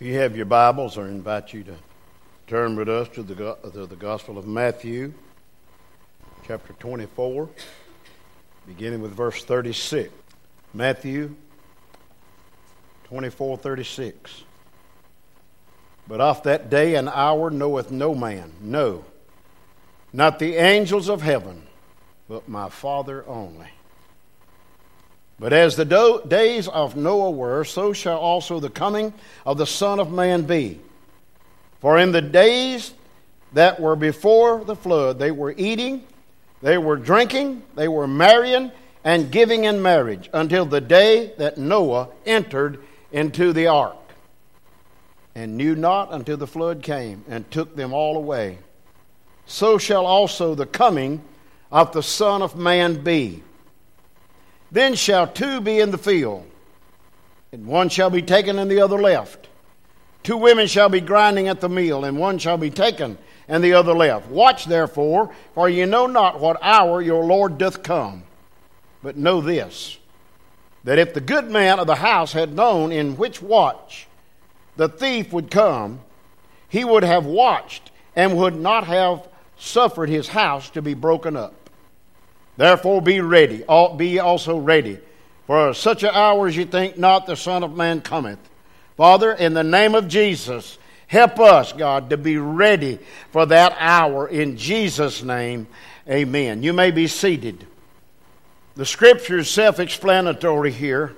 If you have your Bibles, I invite you to turn with us to the, to the Gospel of Matthew, chapter 24, beginning with verse 36. Matthew 24, 36. But of that day and hour knoweth no man, no, not the angels of heaven, but my Father only. But as the do- days of Noah were, so shall also the coming of the Son of Man be. For in the days that were before the flood, they were eating, they were drinking, they were marrying, and giving in marriage until the day that Noah entered into the ark, and knew not until the flood came and took them all away. So shall also the coming of the Son of Man be. Then shall two be in the field, and one shall be taken and the other left. Two women shall be grinding at the mill, and one shall be taken and the other left. Watch therefore, for ye know not what hour your Lord doth come. But know this that if the good man of the house had known in which watch the thief would come, he would have watched and would not have suffered his house to be broken up. Therefore be ready, be also ready, for such an hour as you think not the Son of Man cometh. Father, in the name of Jesus, help us, God, to be ready for that hour in Jesus' name. Amen. You may be seated. The scripture is self explanatory here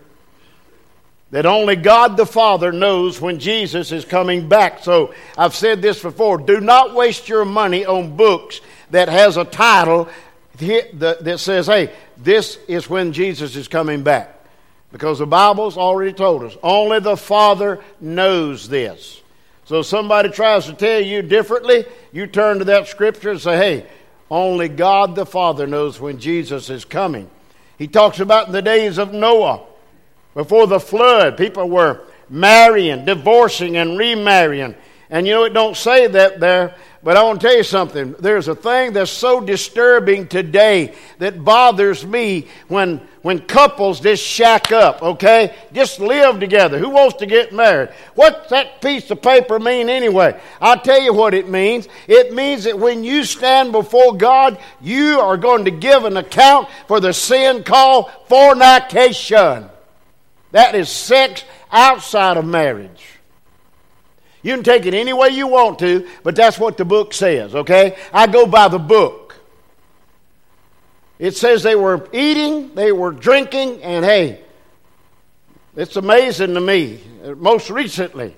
that only God the Father knows when Jesus is coming back. So I've said this before do not waste your money on books that has a title that says, hey, this is when Jesus is coming back. Because the Bible's already told us. Only the Father knows this. So if somebody tries to tell you differently, you turn to that scripture and say, hey, only God the Father knows when Jesus is coming. He talks about in the days of Noah, before the flood, people were marrying, divorcing, and remarrying. And you know, it don't say that there, but I want to tell you something. There's a thing that's so disturbing today that bothers me when, when couples just shack up, okay? Just live together. Who wants to get married? What's that piece of paper mean anyway? I'll tell you what it means. It means that when you stand before God, you are going to give an account for the sin called fornication. That is sex outside of marriage. You can take it any way you want to, but that's what the book says, okay? I go by the book. It says they were eating, they were drinking, and hey, it's amazing to me. Most recently,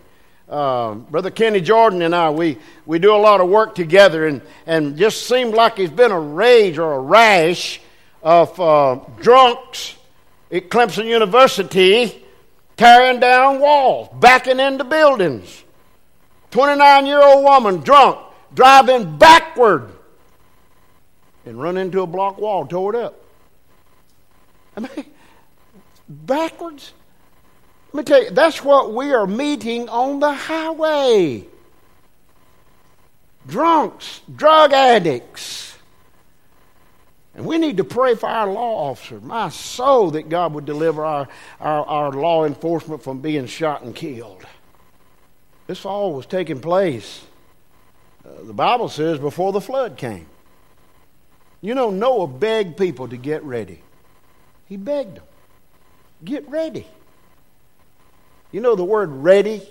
uh, Brother Kenny Jordan and I, we, we do a lot of work together, and, and just seemed like it's been a rage or a rash of uh, drunks at Clemson University tearing down walls, backing into buildings. 29 year old woman, drunk, driving backward and run into a block wall, tore it up. I mean, backwards? Let me tell you, that's what we are meeting on the highway. Drunks, drug addicts. And we need to pray for our law officers. My soul, that God would deliver our, our, our law enforcement from being shot and killed. This all was taking place, uh, the Bible says, before the flood came. You know, Noah begged people to get ready. He begged them, get ready. You know, the word ready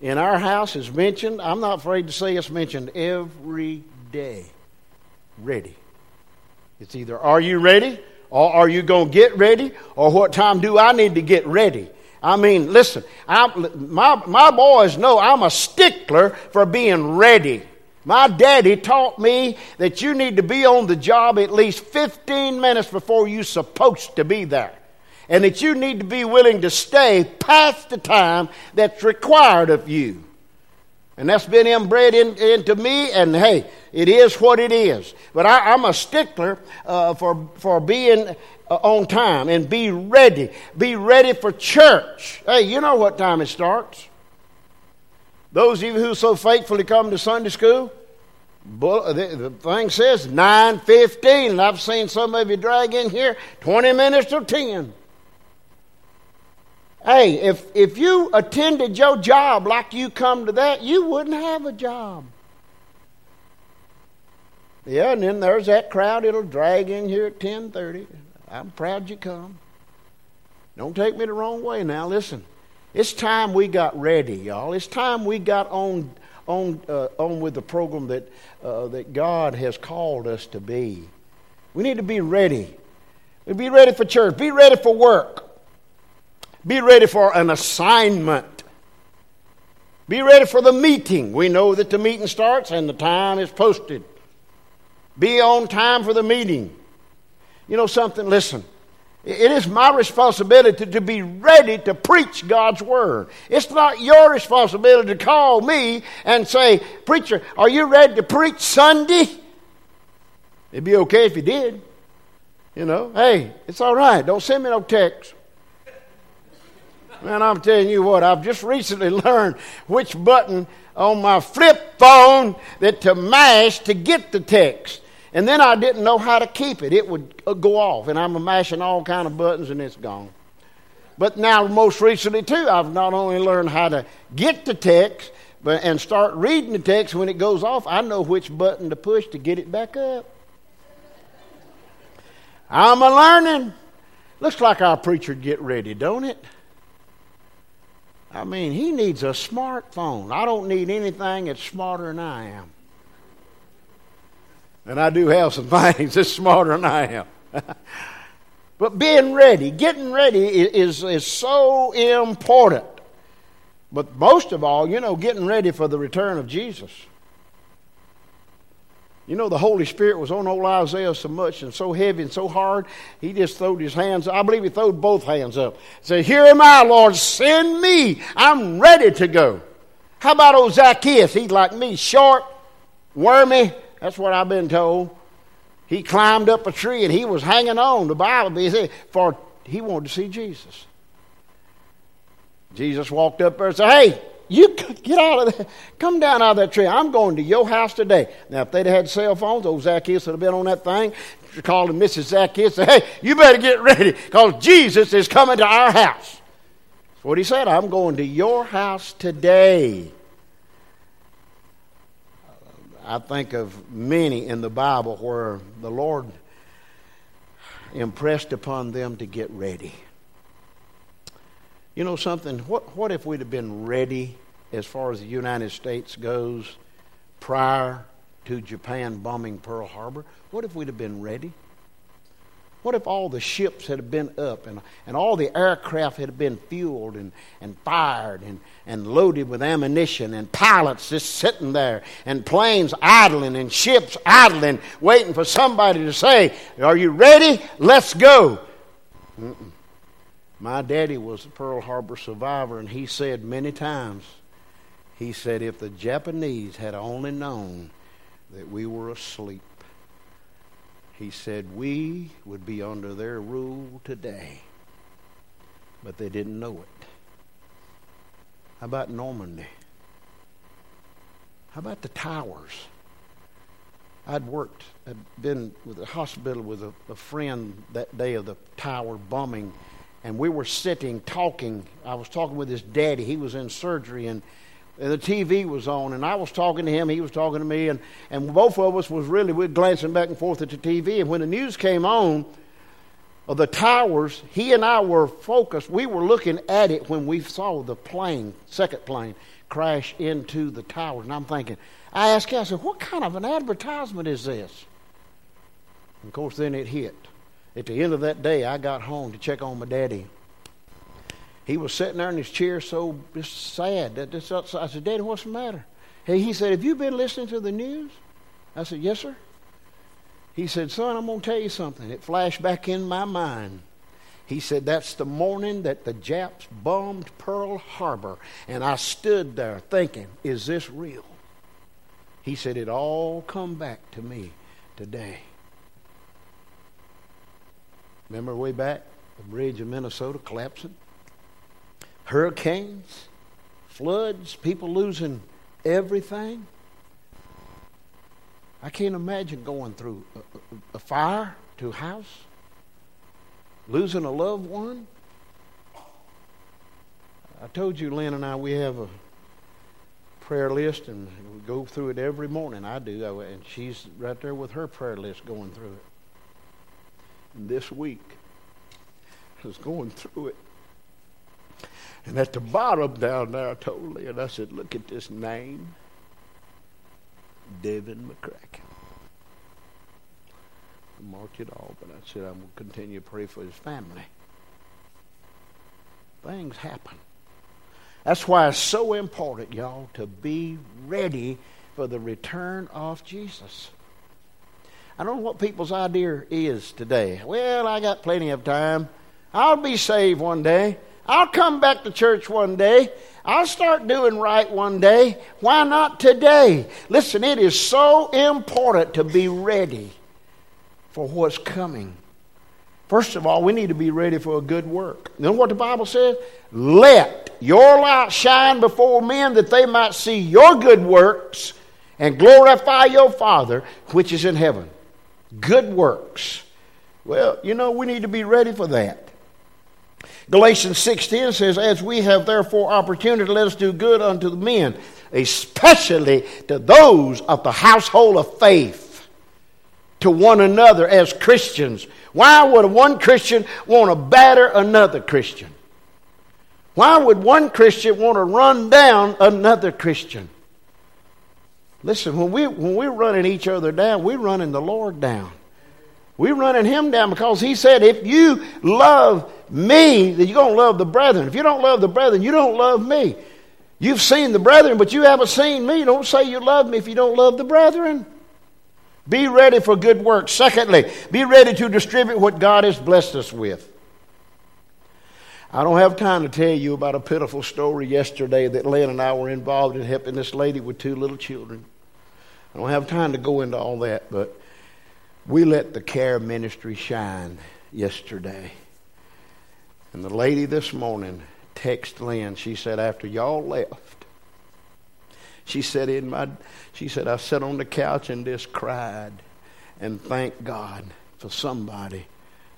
in our house is mentioned. I'm not afraid to say it's mentioned every day. Ready. It's either are you ready or are you going to get ready or what time do I need to get ready? I mean, listen, I, my, my boys know I'm a stickler for being ready. My daddy taught me that you need to be on the job at least 15 minutes before you're supposed to be there. And that you need to be willing to stay past the time that's required of you. And that's been inbred in, into me, and hey, it is what it is. But I, am a stickler uh, for, for being uh, on time and be ready. Be ready for church. Hey, you know what time it starts. Those of you who so faithfully come to Sunday school, the thing says 9.15, and I've seen some of you drag in here 20 minutes to 10. Hey, if, if you attended your job like you come to that, you wouldn't have a job. Yeah, and then there's that crowd it'll drag in here at 10:30. I'm proud you come. Don't take me the wrong way now. Listen, it's time we got ready, y'all. It's time we got on on uh, on with the program that uh, that God has called us to be. We need to be ready. We be ready for church. Be ready for work. Be ready for an assignment. Be ready for the meeting. We know that the meeting starts and the time is posted. Be on time for the meeting. You know something? Listen. It is my responsibility to be ready to preach God's word. It's not your responsibility to call me and say, Preacher, are you ready to preach Sunday? It'd be okay if you did. You know, hey, it's all right. Don't send me no text. Man, I'm telling you what, I've just recently learned which button on my flip phone that to mash to get the text. And then I didn't know how to keep it. It would uh, go off, and I'm mashing all kind of buttons, and it's gone. But now, most recently too, I've not only learned how to get the text, but and start reading the text when it goes off. I know which button to push to get it back up. I'm a learning. Looks like our preacher'd get ready, don't it? I mean, he needs a smartphone. I don't need anything that's smarter than I am. And I do have some things that's smarter than I am. but being ready, getting ready is, is so important. But most of all, you know, getting ready for the return of Jesus. You know, the Holy Spirit was on old Isaiah so much and so heavy and so hard, he just throwed his hands. I believe he throwed both hands up. Said, Here am I, Lord, send me. I'm ready to go. How about old Zacchaeus? He's like me, short, wormy. That's what I've been told. He climbed up a tree and he was hanging on. The Bible said, for he wanted to see Jesus. Jesus walked up there and said, Hey, you get out of there. Come down out of that tree. I'm going to your house today. Now, if they'd had cell phones, old Zacchaeus would have been on that thing, called him Mrs. Zacchaeus, say, hey, you better get ready because Jesus is coming to our house. That's what he said. I'm going to your house today. I think of many in the Bible where the Lord impressed upon them to get ready. You know something? What, what if we'd have been ready as far as the United States goes prior to Japan bombing Pearl Harbor? What if we'd have been ready? What if all the ships had been up and, and all the aircraft had been fueled and, and fired and, and loaded with ammunition and pilots just sitting there and planes idling and ships idling, waiting for somebody to say, Are you ready? Let's go. Mm-mm. My daddy was a Pearl Harbor survivor, and he said many times, he said, if the Japanese had only known that we were asleep, he said, we would be under their rule today. But they didn't know it. How about Normandy? How about the towers? I'd worked, I'd been with a hospital with a, a friend that day of the tower bombing and we were sitting talking. I was talking with his daddy. He was in surgery, and, the TV was on, and I was talking to him. He was talking to me, and, and both of us was really we glancing back and forth at the TV. And when the news came on of the towers, he and I were focused. We were looking at it when we saw the plane, second plane, crash into the towers. And I'm thinking, I asked him, I said, what kind of an advertisement is this? And of course, then it hit. At the end of that day, I got home to check on my daddy. He was sitting there in his chair so just sad. That just, I said, Daddy, what's the matter? Hey, he said, Have you been listening to the news? I said, Yes, sir. He said, Son, I'm going to tell you something. It flashed back in my mind. He said, That's the morning that the Japs bombed Pearl Harbor. And I stood there thinking, Is this real? He said, It all come back to me today. Remember way back, the bridge in Minnesota collapsing? Hurricanes, floods, people losing everything. I can't imagine going through a, a, fire to a house, losing a loved one. I told you, Lynn and I, we have a prayer list, and we go through it every morning. I do, and she's right there with her prayer list going through it. This week, I was going through it. And at the bottom down there, I told Lynn, I said, look at this name. Devin McCracken. I marked it all, but I said I'm going to continue to pray for his family. Things happen. That's why it's so important, y'all, to be ready for the return of Jesus. I don't know what people's idea is today. Well, I got plenty of time. I'll be saved one day. I'll come back to church one day. I'll start doing right one day. Why not today? Listen, it is so important to be ready for what's coming. First of all, we need to be ready for a good work. You know what the Bible says? Let your light shine before men that they might see your good works and glorify your Father which is in heaven. Good works. Well, you know, we need to be ready for that. Galatians 6:10 says, As we have therefore opportunity, let us do good unto the men, especially to those of the household of faith, to one another as Christians. Why would one Christian want to batter another Christian? Why would one Christian want to run down another Christian? Listen, when, we, when we're running each other down, we're running the Lord down. We're running him down because he said, if you love me, then you're going to love the brethren. If you don't love the brethren, you don't love me. You've seen the brethren, but you haven't seen me. Don't say you love me if you don't love the brethren. Be ready for good work. Secondly, be ready to distribute what God has blessed us with. I don't have time to tell you about a pitiful story yesterday that Lynn and I were involved in helping this lady with two little children. I don't have time to go into all that, but we let the care ministry shine yesterday. And the lady this morning texted Lynn. She said, after y'all left, she said, in my, she said, I sat on the couch and just cried and thanked God for somebody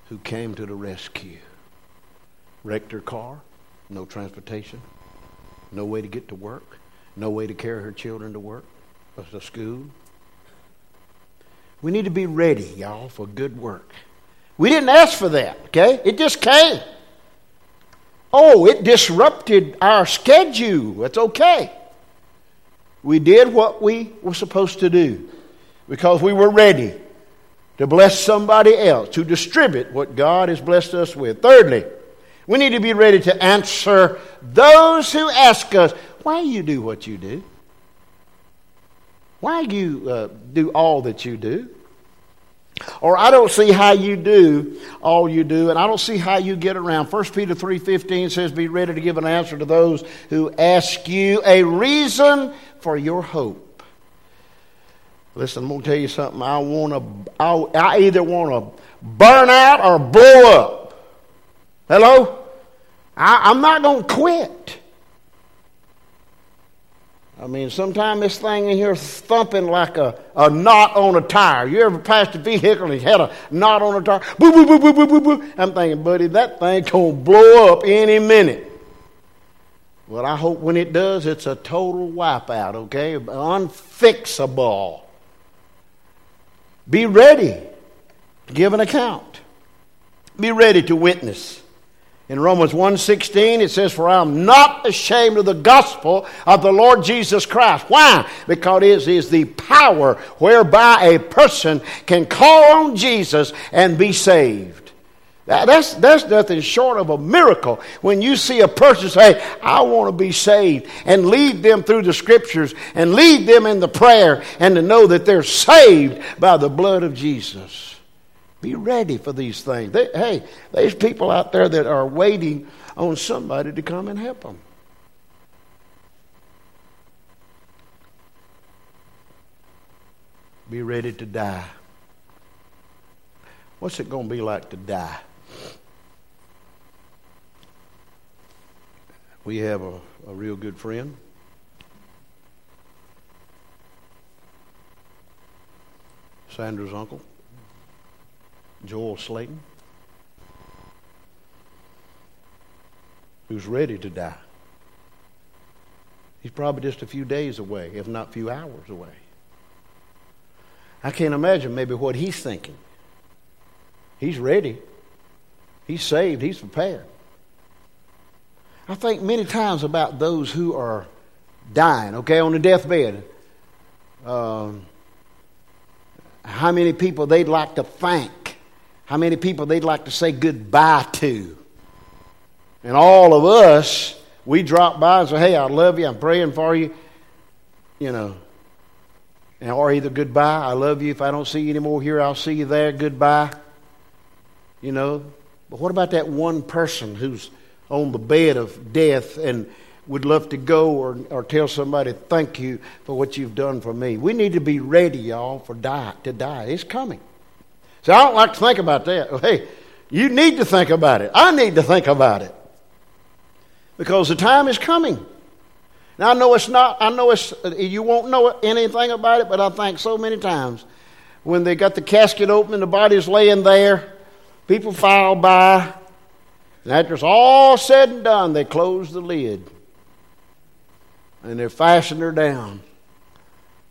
who came to the rescue. Wrecked her car, no transportation, no way to get to work, no way to carry her children to work, to school, we need to be ready, y'all, for good work. We didn't ask for that, okay? It just came. Oh, it disrupted our schedule. It's okay. We did what we were supposed to do because we were ready to bless somebody else, to distribute what God has blessed us with. Thirdly, we need to be ready to answer those who ask us, why you do what you do? Why you uh, do all that you do? Or I don't see how you do all you do, and I don't see how you get around. 1 Peter 3.15 says, Be ready to give an answer to those who ask you a reason for your hope. Listen, I'm going to tell you something. I want to, I, I either want to burn out or blow up. Hello? I, I'm not going to quit. I mean, sometimes this thing in here thumping like a, a knot on a tire. You ever passed a vehicle and it had a knot on a tire? Boo, boo, boo, boo, boo, boo, boo. I'm thinking, buddy, that thing going to blow up any minute. Well, I hope when it does, it's a total wipeout, okay? Unfixable. Be ready to give an account. Be ready to witness. In Romans 1:16 it says for I am not ashamed of the gospel of the Lord Jesus Christ. Why? Because it is the power whereby a person can call on Jesus and be saved. That's, that's nothing short of a miracle when you see a person say, I want to be saved, and lead them through the scriptures and lead them in the prayer and to know that they're saved by the blood of Jesus. Be ready for these things. They, hey, there's people out there that are waiting on somebody to come and help them. Be ready to die. What's it going to be like to die? We have a, a real good friend. Sandra's uncle. Joel Slayton, who's ready to die. He's probably just a few days away, if not a few hours away. I can't imagine maybe what he's thinking. He's ready. He's saved. He's prepared. I think many times about those who are dying, okay, on the deathbed. Um, how many people they'd like to thank, how many people they'd like to say goodbye to. And all of us, we drop by and say, hey, I love you, I'm praying for you, you know. And, or either goodbye, I love you, if I don't see you anymore here, I'll see you there, goodbye. You know. But what about that one person who's on the bed of death and would love to go or, or tell somebody, thank you for what you've done for me. We need to be ready, y'all, for die, to die. It's coming. So I don't like to think about that. Hey, you need to think about it. I need to think about it. Because the time is coming. Now I know it's not, I know it's, you won't know anything about it, but I think so many times when they got the casket open and the body's laying there, people file by, and after it's all said and done, they close the lid and they fasten her down.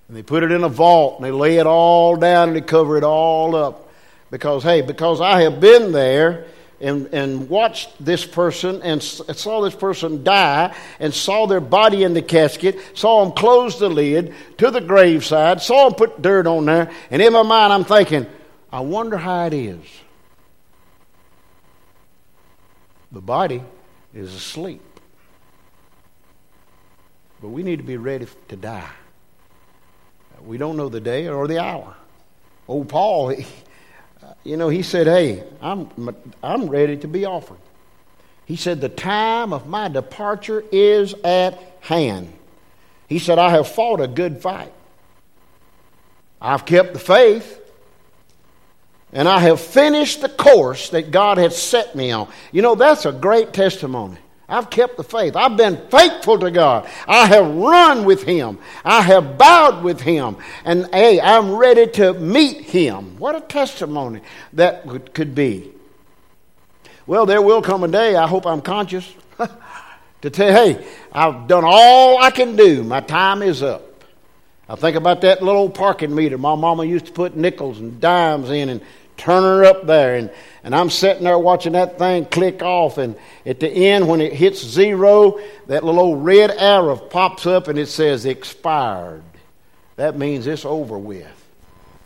And they put it in a vault and they lay it all down and they cover it all up. Because, hey, because I have been there and, and watched this person and saw this person die and saw their body in the casket, saw them close the lid to the graveside, saw them put dirt on there, and in my mind I'm thinking, I wonder how it is. The body is asleep. But we need to be ready to die. We don't know the day or the hour. Old Paul, he, you know, he said, Hey, I'm, I'm ready to be offered. He said, The time of my departure is at hand. He said, I have fought a good fight. I've kept the faith. And I have finished the course that God has set me on. You know, that's a great testimony. I've kept the faith. I've been faithful to God. I have run with Him. I have bowed with Him. And hey, I'm ready to meet Him. What a testimony that could be. Well, there will come a day, I hope I'm conscious, to tell, hey, I've done all I can do. My time is up. I think about that little parking meter my mama used to put nickels and dimes in and turn her up there. And, and I'm sitting there watching that thing click off. And at the end, when it hits zero, that little old red arrow pops up and it says expired. That means it's over with.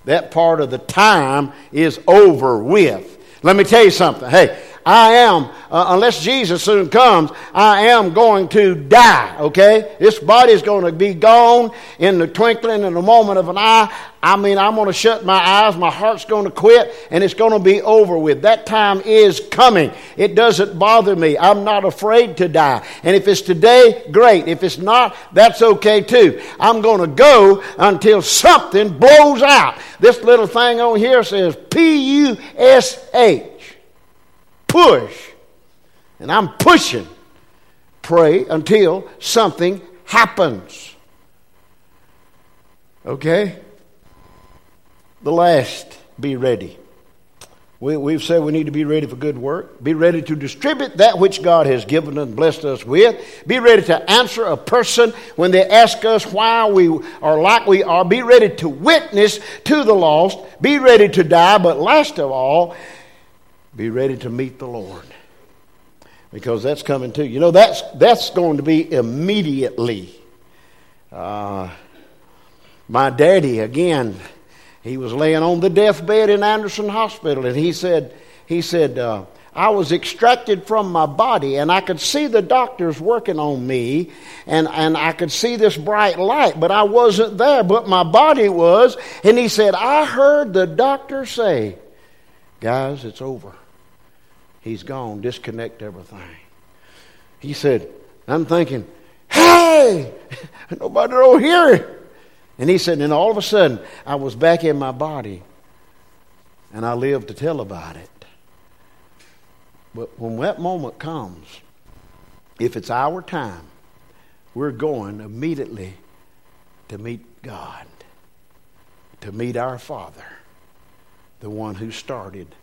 That part of the time is over with. Let me tell you something. Hey, I am, uh, unless Jesus soon comes, I am going to die, okay? This body is going to be gone in the twinkling in the moment of an eye. I mean, I'm going to shut my eyes, my heart's going to quit, and it's going to be over with. That time is coming. It doesn't bother me. I'm not afraid to die. And if it's today, great. If it's not, that's okay too. I'm going to go until something blows out. This little thing on here says P U S H push. And I'm pushing. Pray until something happens. Okay? The last, be ready. We, have said we need to be ready for good work. Be ready to distribute that which God has given and blessed us with. Be ready to answer a person when they ask us why we are like we are. Be ready to witness to the lost. Be ready to die. But last of all, be ready to meet the Lord. Because that's coming too. You know, that's, that's going to be immediately. Uh, my daddy, again, he was laying on the deathbed in Anderson Hospital, and he said, he said, uh, I was extracted from my body, and I could see the doctors working on me, and, and I could see this bright light, but I wasn't there, but my body was. And he said, I heard the doctor say, Guys, it's over. He's gone. Disconnect everything. He said, I'm thinking, hey, nobody will hear it. And he said, and all of a sudden, I was back in my body and I lived to tell about it. But when that moment comes, if it's our time, we're going immediately to meet God, to meet our Father, the one who started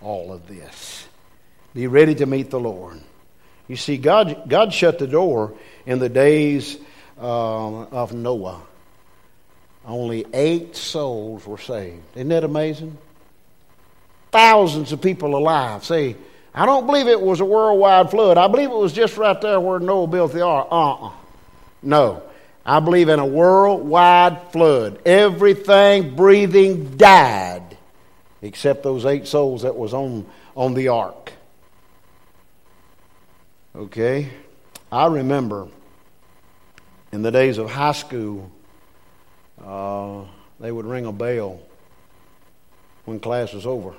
all of this. Be ready to meet the Lord. You see, God, God shut the door in the days uh, of Noah, only eight souls were saved. Isn't that amazing? Thousands of people alive. See, I don't believe it was a worldwide flood. I believe it was just right there where Noah built the ark. Uh uh No. I believe in a worldwide flood. Everything breathing died except those eight souls that was on, on the ark. Okay? I remember in the days of high school, uh, they would ring a bell when class was over.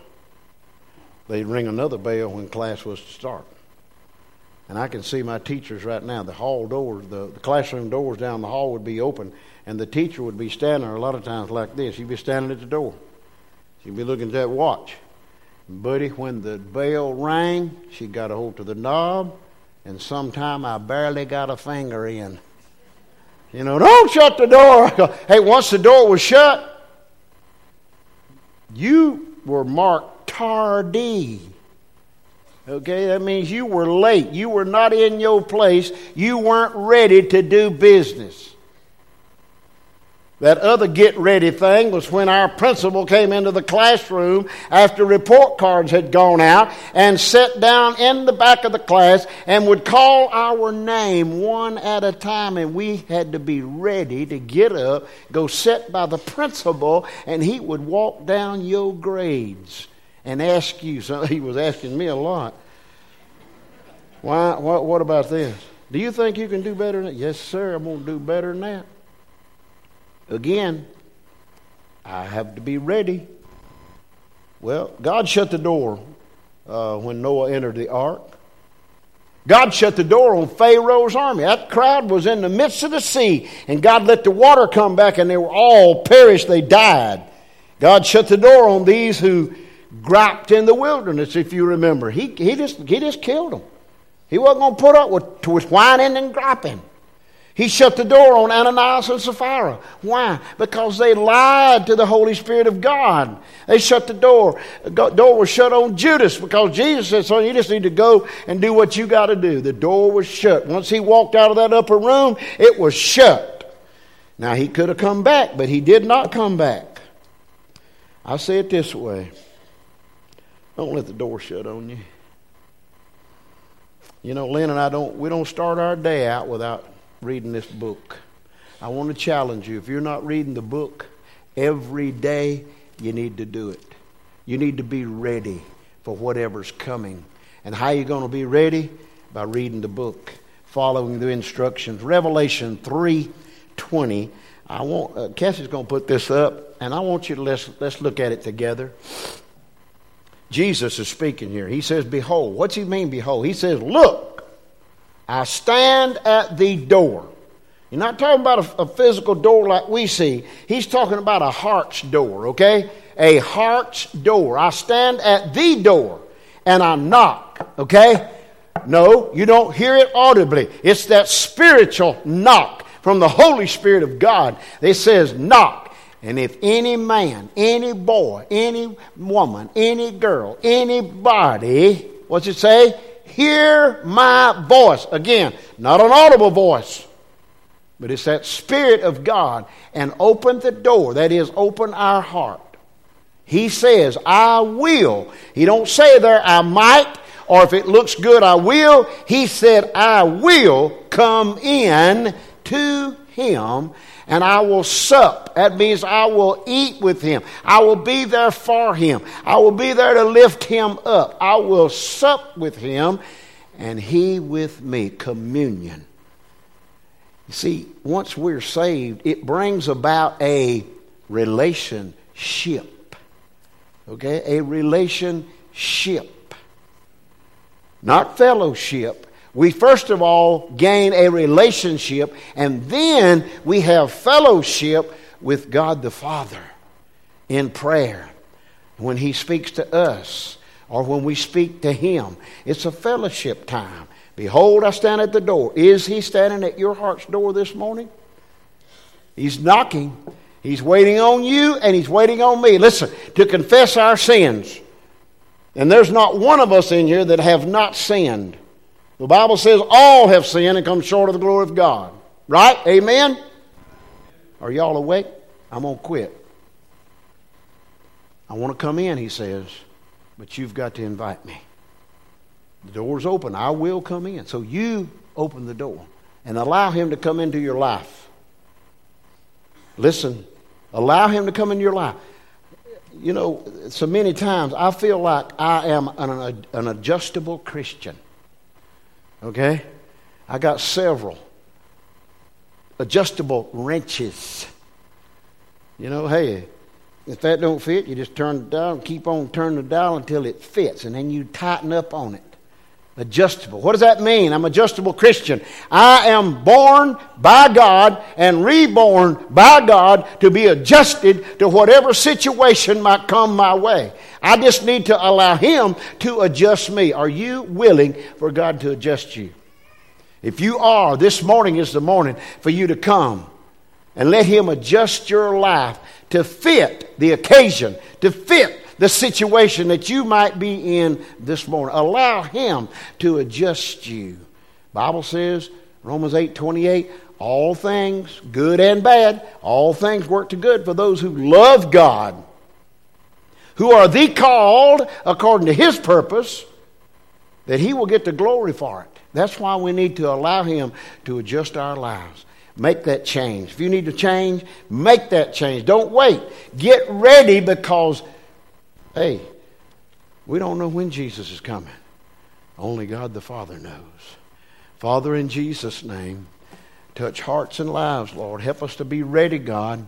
They'd ring another bell when class was to start. And I can see my teachers right now. The hall doors, the, the classroom doors down the hall would be open, and the teacher would be standing there a lot of times like this. She'd be standing at the door. She'd be looking at that watch. Buddy, when the bell rang, she got a hold to the knob, and sometime I barely got a finger in. You know, don't shut the door. hey, once the door was shut, you were marked tardy. Okay, that means you were late. You were not in your place. You weren't ready to do business. That other get ready thing was when our principal came into the classroom after report cards had gone out and sat down in the back of the class and would call our name one at a time. And we had to be ready to get up, go sit by the principal, and he would walk down your grades and ask you. So he was asking me a lot. Why, what, what about this? Do you think you can do better than that? Yes, sir, I'm going to do better than that. Again, I have to be ready. Well, God shut the door uh, when Noah entered the ark. God shut the door on Pharaoh's army. That crowd was in the midst of the sea, and God let the water come back, and they were all perished. They died. God shut the door on these who griped in the wilderness, if you remember. He, he, just, he just killed them. He wasn't going to put up with, with whining and griping. He shut the door on Ananias and Sapphira. Why? Because they lied to the Holy Spirit of God. They shut the door. The door was shut on Judas because Jesus said, son, you just need to go and do what you got to do. The door was shut. Once he walked out of that upper room, it was shut. Now, he could have come back, but he did not come back. I say it this way don't let the door shut on you. You know, Lynn and I don't, we don't start our day out without reading this book. I want to challenge you. If you're not reading the book every day, you need to do it. You need to be ready for whatever's coming. And how are you going to be ready? By reading the book, following the instructions. Revelation 3:20. I want uh, Cassie's going to put this up, and I want you to let's let's look at it together. Jesus is speaking here. He says, "Behold." What's he mean? Behold. He says, "Look." I stand at the door. You're not talking about a, a, physical door like we see. He's talking about a heart's door, okay? A heart's door. I stand at the door and I knock, okay? No, you don't hear it audibly. It's that spiritual knock from the Holy Spirit of God. It says, knock. And if any man, any boy, any woman, any girl, anybody, what's it say? Hear my voice. Again, not an audible voice, but it's that Spirit of God and open the door. That is, open our heart. He says, I will. He don't say there, I might, or if it looks good, I will. He said, I will come in to him and I will sup. That means I will eat with him. I will be there for him. I will be there to lift him up. I will sup with him and he with me. Communion. You see, once we're saved, it brings about a relationship. Okay? A relationship. Not fellowship we first of all gain a relationship, and then we have fellowship with God the Father in prayer when He speaks to us or when we speak to Him. It's a fellowship time. Behold, I stand at the door. Is He standing at your heart's door this morning? He's knocking. He's waiting on you and He's waiting on me. Listen, to confess our sins. And there's not one of us in here that have not sinned. The Bible says all have sinned and come short of the glory of God. Right? Amen? Are y'all awake? I'm going to quit. I want to come in, he says, but you've got to invite me. The door's open. I will come in. So you open the door and allow him to come into your life. Listen, allow him to come into your life. You know, so many times I feel like I am an, an adjustable Christian. Okay? I got several adjustable wrenches. You know, hey, if that don't fit, you just turn the dial and keep on turning the dial until it fits, and then you tighten up on it. Adjustable. What does that mean? I'm adjustable Christian. I am born by God and reborn by God to be adjusted to whatever situation might come my way. I just need to allow Him to adjust me. Are you willing for God to adjust you? If you are, this morning is the morning for you to come and let Him adjust your life to fit the occasion, to fit the situation that you might be in this morning. Allow Him to adjust you. Bible says, Romans 8 28, all things, good and bad, all things work to good for those who love God, who are the called according to His purpose, that He will get the glory for it. That's why we need to allow Him to adjust our lives. Make that change. If you need to change, make that change. Don't wait. Get ready because Hey, we don't know when Jesus is coming. Only God the Father knows. Father, in Jesus' name, touch hearts and lives, Lord. Help us to be ready, God.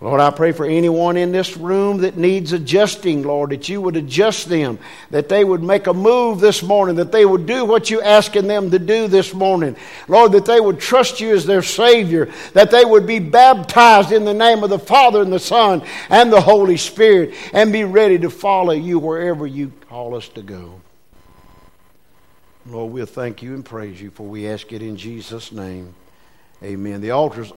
Lord, I pray for anyone in this room that needs adjusting, Lord, that you would adjust them, that they would make a move this morning, that they would do what you're asking them to do this morning. Lord, that they would trust you as their Savior, that they would be baptized in the name of the Father and the Son and the Holy Spirit, and be ready to follow you wherever you call us to go. Lord, we'll thank you and praise you, for we ask it in Jesus' name. Amen. The altar's